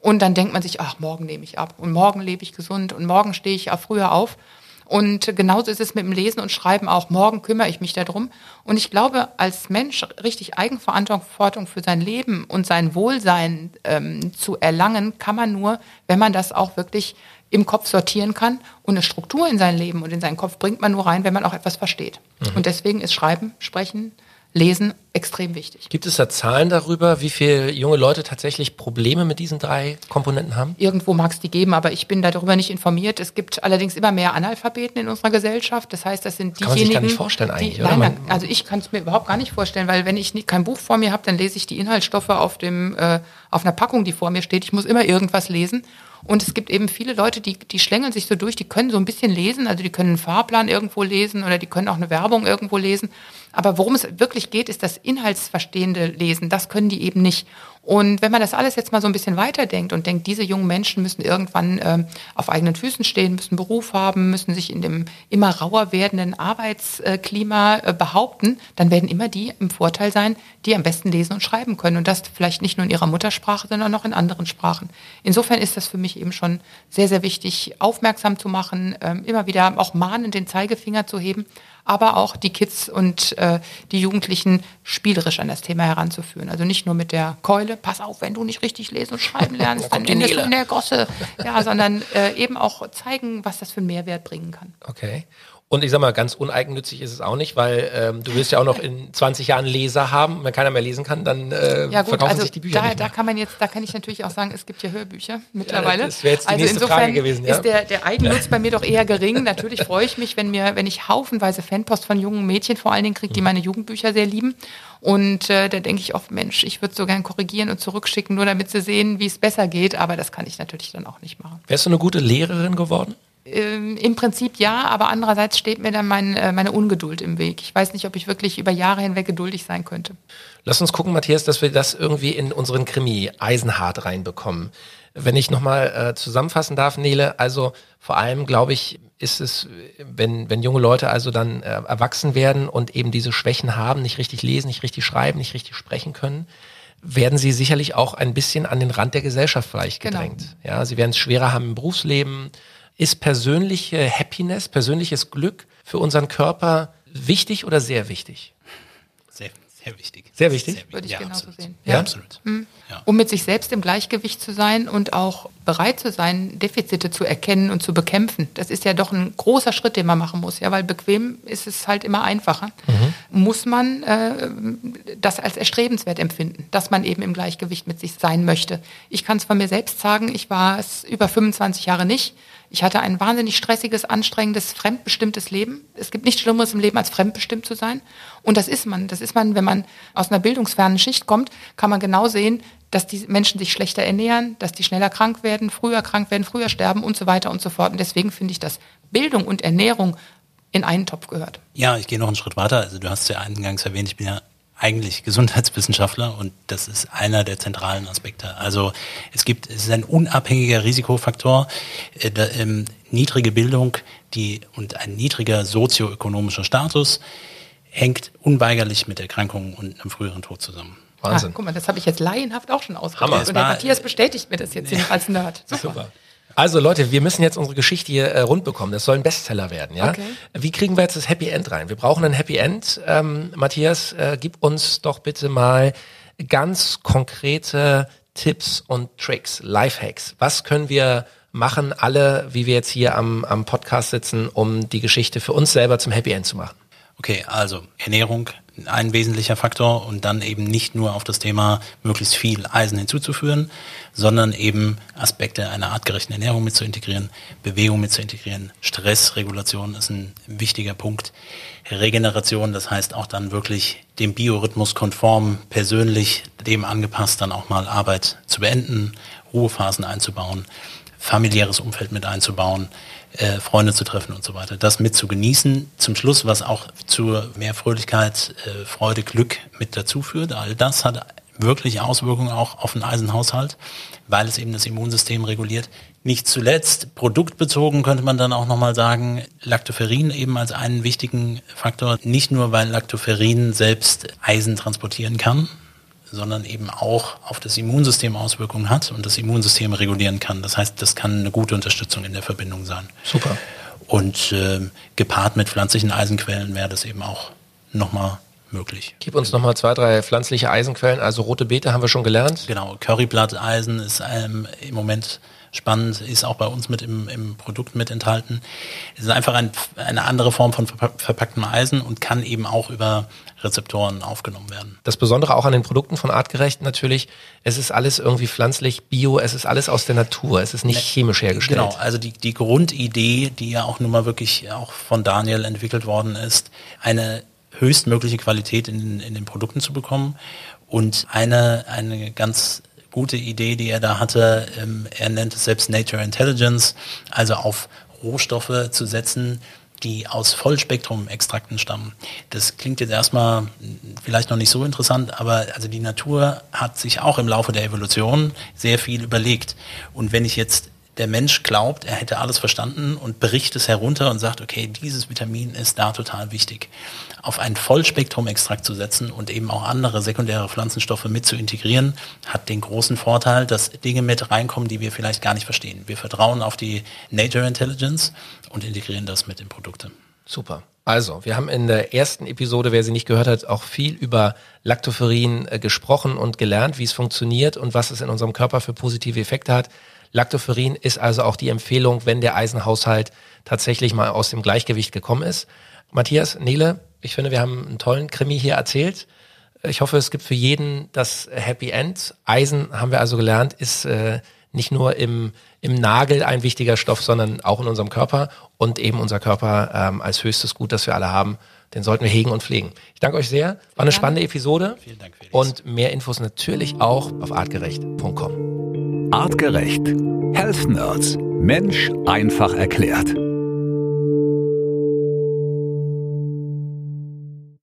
Und dann denkt man sich, ach, morgen nehme ich ab und morgen lebe ich gesund und morgen stehe ich auch früher auf. Und genauso ist es mit dem Lesen und Schreiben auch. Morgen kümmere ich mich darum. Und ich glaube, als Mensch richtig Eigenverantwortung für sein Leben und sein Wohlsein ähm, zu erlangen, kann man nur, wenn man das auch wirklich im Kopf sortieren kann. Und eine Struktur in sein Leben und in seinen Kopf bringt man nur rein, wenn man auch etwas versteht. Mhm. Und deswegen ist Schreiben, Sprechen, Lesen extrem wichtig. Gibt es da Zahlen darüber, wie viele junge Leute tatsächlich Probleme mit diesen drei Komponenten haben? Irgendwo mag es die geben, aber ich bin darüber nicht informiert. Es gibt allerdings immer mehr Analphabeten in unserer Gesellschaft. Das heißt, das sind diejenigen. Kann man sich gar nicht vorstellen eigentlich, die? Nein, also ich kann es mir überhaupt gar nicht vorstellen, weil wenn ich nie, kein Buch vor mir habe, dann lese ich die Inhaltsstoffe auf dem äh, auf einer Packung, die vor mir steht. Ich muss immer irgendwas lesen. Und es gibt eben viele Leute, die, die schlängeln sich so durch, die können so ein bisschen lesen, also die können einen Fahrplan irgendwo lesen oder die können auch eine Werbung irgendwo lesen. Aber worum es wirklich geht, ist das inhaltsverstehende Lesen. Das können die eben nicht. Und wenn man das alles jetzt mal so ein bisschen weiterdenkt und denkt, diese jungen Menschen müssen irgendwann äh, auf eigenen Füßen stehen, müssen Beruf haben, müssen sich in dem immer rauer werdenden Arbeitsklima äh, behaupten, dann werden immer die im Vorteil sein, die am besten lesen und schreiben können. Und das vielleicht nicht nur in ihrer Muttersprache, sondern auch in anderen Sprachen. Insofern ist das für mich eben schon sehr, sehr wichtig, aufmerksam zu machen, äh, immer wieder auch mahnend den Zeigefinger zu heben aber auch die Kids und äh, die Jugendlichen spielerisch an das Thema heranzuführen. Also nicht nur mit der Keule, pass auf, wenn du nicht richtig lesen und schreiben lernst, dann endest du in der Gosse. Ja, sondern äh, eben auch zeigen, was das für einen Mehrwert bringen kann. Okay. Und ich sag mal, ganz uneigennützig ist es auch nicht, weil ähm, du willst ja auch noch in 20 Jahren Leser haben. Wenn keiner mehr lesen kann, dann äh, ja, gut, verkaufen also sich die Bücher da, nicht mehr. Da kann man jetzt, da kann ich natürlich auch sagen, es gibt ja Hörbücher mittlerweile. Ja, das wäre jetzt die also nächste insofern Frage gewesen. Ja? ist der, der Eigennutz bei mir doch eher gering. Natürlich freue ich mich, wenn mir, wenn ich haufenweise Fanpost von jungen Mädchen vor allen Dingen kriege, die mhm. meine Jugendbücher sehr lieben. Und äh, da denke ich oft, Mensch, ich würde so gern korrigieren und zurückschicken, nur damit sie sehen, wie es besser geht. Aber das kann ich natürlich dann auch nicht machen. Wärst du eine gute Lehrerin geworden? Ähm, Im Prinzip ja, aber andererseits steht mir dann mein, äh, meine Ungeduld im Weg. Ich weiß nicht, ob ich wirklich über Jahre hinweg geduldig sein könnte. Lass uns gucken, Matthias, dass wir das irgendwie in unseren Krimi Eisenhart reinbekommen. Wenn ich nochmal äh, zusammenfassen darf, Nele, also vor allem glaube ich, ist es, wenn, wenn junge Leute also dann äh, erwachsen werden und eben diese Schwächen haben, nicht richtig lesen, nicht richtig schreiben, nicht richtig sprechen können, werden sie sicherlich auch ein bisschen an den Rand der Gesellschaft vielleicht genau. gedrängt. Genau. Ja, sie werden es schwerer haben im Berufsleben, ist persönliche Happiness, persönliches Glück für unseren Körper wichtig oder sehr wichtig? Sehr, sehr wichtig. Sehr wichtig? Sehr wichtig. Würde ich ja, genauso absolut. sehen. Ja, ja absolut. Mhm. Ja. Um mit sich selbst im Gleichgewicht zu sein und auch bereit zu sein, Defizite zu erkennen und zu bekämpfen. Das ist ja doch ein großer Schritt, den man machen muss. Ja, weil bequem ist es halt immer einfacher. Mhm. Muss man äh, das als erstrebenswert empfinden, dass man eben im Gleichgewicht mit sich sein möchte. Ich kann es von mir selbst sagen, ich war es über 25 Jahre nicht. Ich hatte ein wahnsinnig stressiges, anstrengendes, fremdbestimmtes Leben. Es gibt nichts Schlimmeres im Leben, als fremdbestimmt zu sein. Und das ist man. Das ist man, wenn man aus einer bildungsfernen Schicht kommt, kann man genau sehen, dass die Menschen sich schlechter ernähren, dass die schneller krank werden, früher krank werden, früher sterben und so weiter und so fort. Und deswegen finde ich, dass Bildung und Ernährung in einen Topf gehört. Ja, ich gehe noch einen Schritt weiter. Also du hast ja eingangs erwähnt, ich bin ja eigentlich Gesundheitswissenschaftler und das ist einer der zentralen Aspekte. Also es gibt, es ist ein unabhängiger Risikofaktor, äh, da, ähm, niedrige Bildung die, und ein niedriger sozioökonomischer Status hängt unweigerlich mit Erkrankungen und einem früheren Tod zusammen. Wahnsinn. Ah, guck mal, das habe ich jetzt laienhaft auch schon ausgedrückt. Und der Matthias bestätigt mir das jetzt als Nerd. Super. Super. Also Leute, wir müssen jetzt unsere Geschichte hier äh, rund bekommen. Das soll ein Bestseller werden, ja? Okay. Wie kriegen wir jetzt das Happy End rein? Wir brauchen ein Happy End. Ähm, Matthias, äh, gib uns doch bitte mal ganz konkrete Tipps und Tricks, Lifehacks. Was können wir machen, alle, wie wir jetzt hier am, am Podcast sitzen, um die Geschichte für uns selber zum Happy End zu machen? Okay, also Ernährung ein wesentlicher Faktor und dann eben nicht nur auf das Thema möglichst viel Eisen hinzuzuführen, sondern eben Aspekte einer artgerechten Ernährung mit zu integrieren, Bewegung mit zu integrieren, Stressregulation ist ein wichtiger Punkt, Regeneration, das heißt auch dann wirklich dem Biorhythmus konform, persönlich dem angepasst dann auch mal Arbeit zu beenden, Ruhephasen einzubauen, familiäres Umfeld mit einzubauen, äh, Freunde zu treffen und so weiter. Das mit zu genießen. Zum Schluss, was auch zu mehr Fröhlichkeit, äh, Freude, Glück mit dazu führt. All das hat wirklich Auswirkungen auch auf den Eisenhaushalt, weil es eben das Immunsystem reguliert. Nicht zuletzt, produktbezogen könnte man dann auch nochmal sagen, Lactoferrin eben als einen wichtigen Faktor. Nicht nur, weil Lactoferrin selbst Eisen transportieren kann, sondern eben auch auf das Immunsystem Auswirkungen hat und das Immunsystem regulieren kann. Das heißt, das kann eine gute Unterstützung in der Verbindung sein. Super. Und äh, gepaart mit pflanzlichen Eisenquellen wäre das eben auch nochmal möglich. Gib uns nochmal zwei, drei pflanzliche Eisenquellen. Also rote Beete haben wir schon gelernt. Genau, Curryblatteisen ist ähm, im Moment spannend, ist auch bei uns mit im, im Produkt mit enthalten. Es ist einfach ein, eine andere Form von verpacktem Eisen und kann eben auch über Rezeptoren aufgenommen werden. Das Besondere auch an den Produkten von Artgerecht natürlich, es ist alles irgendwie pflanzlich, bio, es ist alles aus der Natur, es ist nicht ne, chemisch hergestellt. Genau, also die, die Grundidee, die ja auch nun mal wirklich auch von Daniel entwickelt worden ist, eine höchstmögliche Qualität in, in den Produkten zu bekommen und eine, eine ganz gute Idee, die er da hatte. Ähm, er nennt es selbst Nature Intelligence, also auf Rohstoffe zu setzen, die aus Vollspektrum-Extrakten stammen. Das klingt jetzt erstmal vielleicht noch nicht so interessant, aber also die Natur hat sich auch im Laufe der Evolution sehr viel überlegt. Und wenn ich jetzt der Mensch glaubt, er hätte alles verstanden und bricht es herunter und sagt, okay, dieses Vitamin ist da total wichtig. Auf ein Vollspektrum-Extrakt zu setzen und eben auch andere sekundäre Pflanzenstoffe mit zu integrieren, hat den großen Vorteil, dass Dinge mit reinkommen, die wir vielleicht gar nicht verstehen. Wir vertrauen auf die Nature Intelligence und integrieren das mit den Produkten. Super. Also, wir haben in der ersten Episode, wer sie nicht gehört hat, auch viel über Lactoferrin äh, gesprochen und gelernt, wie es funktioniert und was es in unserem Körper für positive Effekte hat. Lactoferrin ist also auch die Empfehlung, wenn der Eisenhaushalt tatsächlich mal aus dem Gleichgewicht gekommen ist. Matthias, Nele, ich finde, wir haben einen tollen Krimi hier erzählt. Ich hoffe, es gibt für jeden das Happy End. Eisen, haben wir also gelernt, ist äh, nicht nur im, im Nagel ein wichtiger Stoff, sondern auch in unserem Körper und eben unser Körper ähm, als höchstes Gut, das wir alle haben, den sollten wir hegen und pflegen. Ich danke euch sehr. War eine spannende Episode. Vielen Dank, Felix. Und mehr Infos natürlich auch auf artgerecht.com. Artgerecht. Health Nerds. Mensch einfach erklärt.